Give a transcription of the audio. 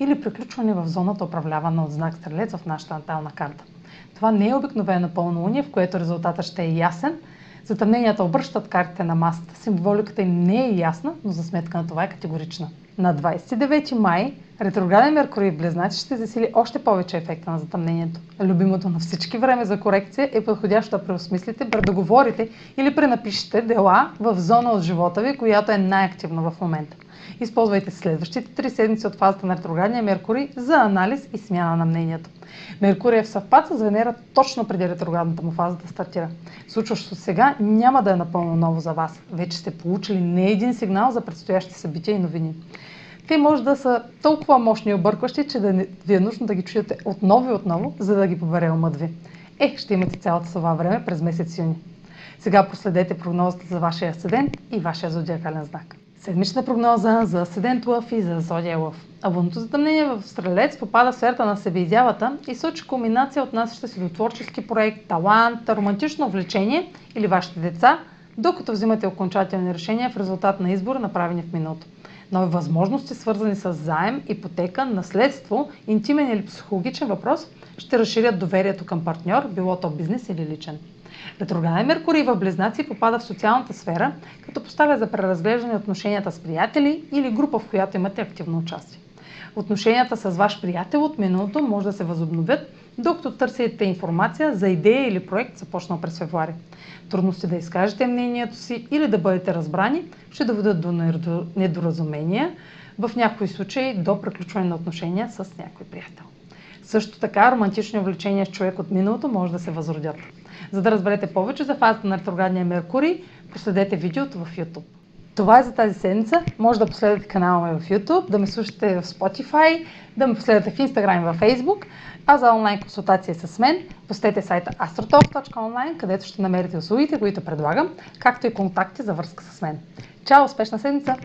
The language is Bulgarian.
или приключване в зоната управлявана от знак Стрелец в нашата натална карта. Това не е обикновено пълнолуние, в което резултатът ще е ясен. Затъмненията обръщат картите на масата. Символиката им не е ясна, но за сметка на това е категорична. На 29 май ретрограден Меркурий в Близнаци ще засили още повече ефекта на затъмнението. Любимото на всички време за корекция е подходящо да преосмислите, предоговорите или пренапишете дела в зона от живота ви, която е най-активна в момента. Използвайте следващите три седмици от фазата на ретроградния Меркурий за анализ и смяна на мнението. Меркурий е в съвпад с Венера точно преди ретроградната му фаза да стартира. Случващото сега няма да е напълно ново за вас. Вече сте получили не един сигнал за предстоящи събития и новини. Те може да са толкова мощни и объркващи, че да ви е нужно да ги чуете отново и отново, за да ги побере умът ви. Е, ще имате цялото това време през месец юни. Сега последете прогнозата за вашия асцендент и вашия зодиакален знак. Седмична прогноза за Асцендент Лъв и за Зодия Лъв. Абонното затъмнение в Стрелец попада в сферата на себеизявата и сочи кулминация отнасяща се до творчески проект, талант, романтично влечение или вашите деца, докато взимате окончателни решения в резултат на избора, направени в миналото. Нови възможности, свързани с заем, ипотека, наследство, интимен или психологичен въпрос, ще разширят доверието към партньор, било то бизнес или личен. Ретрограден Меркурий в Близнаци попада в социалната сфера, като поставя за преразглеждане отношенията с приятели или група, в която имате активно участие. Отношенията с ваш приятел от миналото може да се възобновят, докато търсите информация за идея или проект, започнал през февруари. Трудности да изкажете мнението си или да бъдете разбрани ще доведат до недоразумения, в някои случаи до приключване на отношения с някой приятел. Също така романтични увлечения с човек от миналото може да се възродят. За да разберете повече за фазата на ретроградния Меркурий, последете видеото в YouTube. Това е за тази седмица. Може да последвате канала ми в YouTube, да ме слушате в Spotify, да ме последвате в Instagram и в Facebook. А за онлайн консултация с мен, посетете сайта astrotalk.online, където ще намерите услугите, които предлагам, както и контакти за връзка с мен. Чао! Успешна седмица!